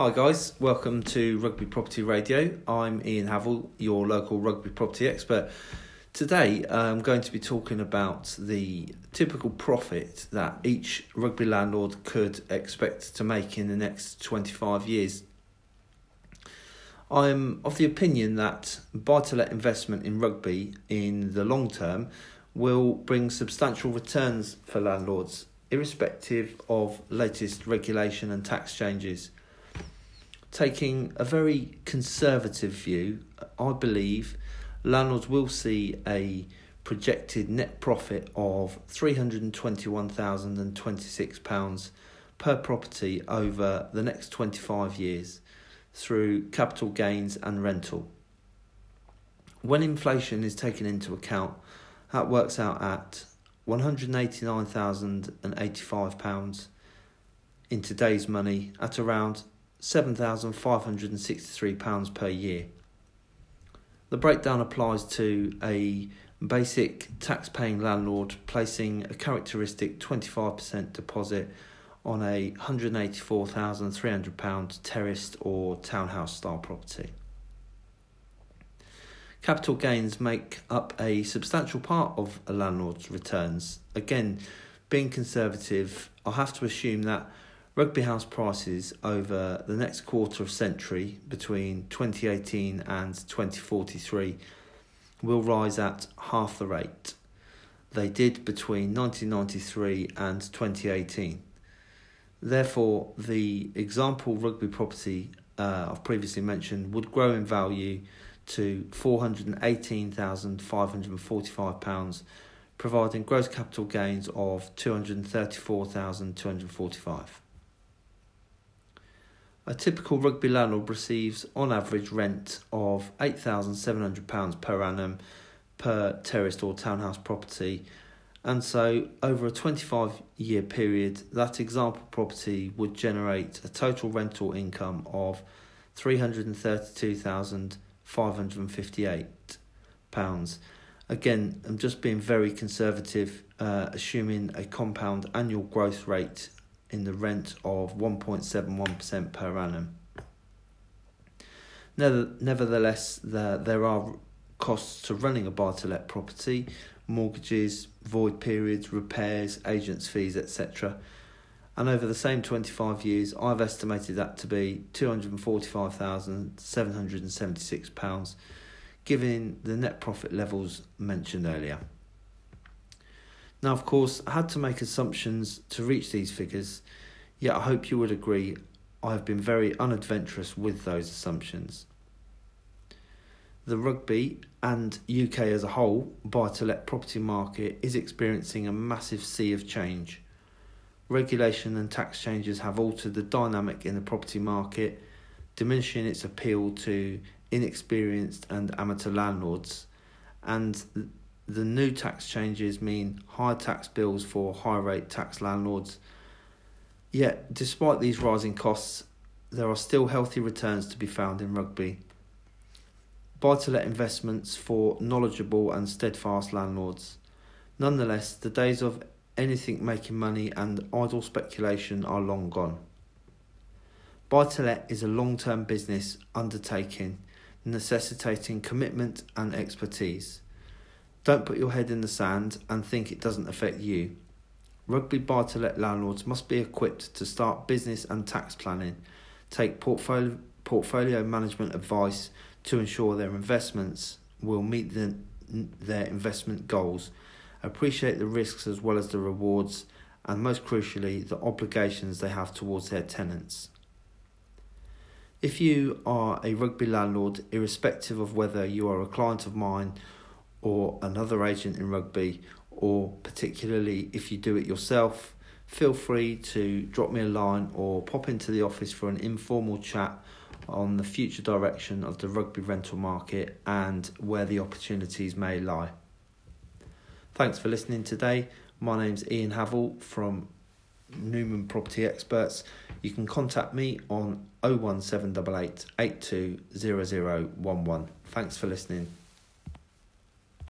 Hi guys, welcome to Rugby Property Radio. I'm Iain Havell, your local rugby property expert. Today I'm going to be talking about the typical profit that each rugby landlord could expect to make in the next 25 years. I'm of the opinion that buy to let investment in rugby in the long term will bring substantial returns for landlords, irrespective of latest regulation and tax changes taking a very conservative view, I believe landlords will see a projected net profit of £321,026 per property over the next 25 years through capital gains and rental. When inflation is taken into account, that works out at £189,085 in today's money at around £7,563 per year. The breakdown applies to a basic tax paying landlord placing a characteristic 25% deposit on a £184,300 terraced or townhouse style property. Capital gains make up a substantial part of a landlord's returns. Again, being conservative, I have to assume that Rugby house prices over the next quarter of century between 2018 and 2043 will rise at half the rate they did between 1993 and 2018. Therefore, the example rugby property uh, I've previously mentioned would grow in value to £418,545, providing gross capital gains of 234,245. A typical rugby landlord receives on average rent of £8,700 per annum per terraced or townhouse property. And so, over a 25 year period, that example property would generate a total rental income of £332,558. Again, I'm just being very conservative, uh, assuming a compound annual growth rate in the rent of 1.71% per annum. Nevertheless, there, are costs to running a buy to let property mortgages, void periods, repairs, agents' fees, etc. And over the same 25 years, I've estimated that to be £245,776, given the net profit levels mentioned earlier. Now, of course, I had to make assumptions to reach these figures, yet I hope you would agree I have been very unadventurous with those assumptions. The rugby and UK as a whole buy to let property market is experiencing a massive sea of change. Regulation and tax changes have altered the dynamic in the property market, diminishing its appeal to inexperienced and amateur landlords, and the new tax changes mean higher tax bills for high rate tax landlords. Yet, despite these rising costs, there are still healthy returns to be found in rugby. Buy to let investments for knowledgeable and steadfast landlords. Nonetheless, the days of anything making money and idle speculation are long gone. Buy to let is a long term business undertaking necessitating commitment and expertise. Don't put your head in the sand and think it doesn't affect you. Rugby buy to let landlords must be equipped to start business and tax planning, take portfolio, portfolio management advice to ensure their investments will meet the, their investment goals, appreciate the risks as well as the rewards, and most crucially, the obligations they have towards their tenants. If you are a rugby landlord, irrespective of whether you are a client of mine or another agent in rugby, or particularly if you do it yourself, feel free to drop me a line or pop into the office for an informal chat on the future direction of the rugby rental market and where the opportunities may lie. Thanks for listening today. My name's Iain Havell from Newman Property Experts. You can contact me on 01788 820011. Thanks for listening.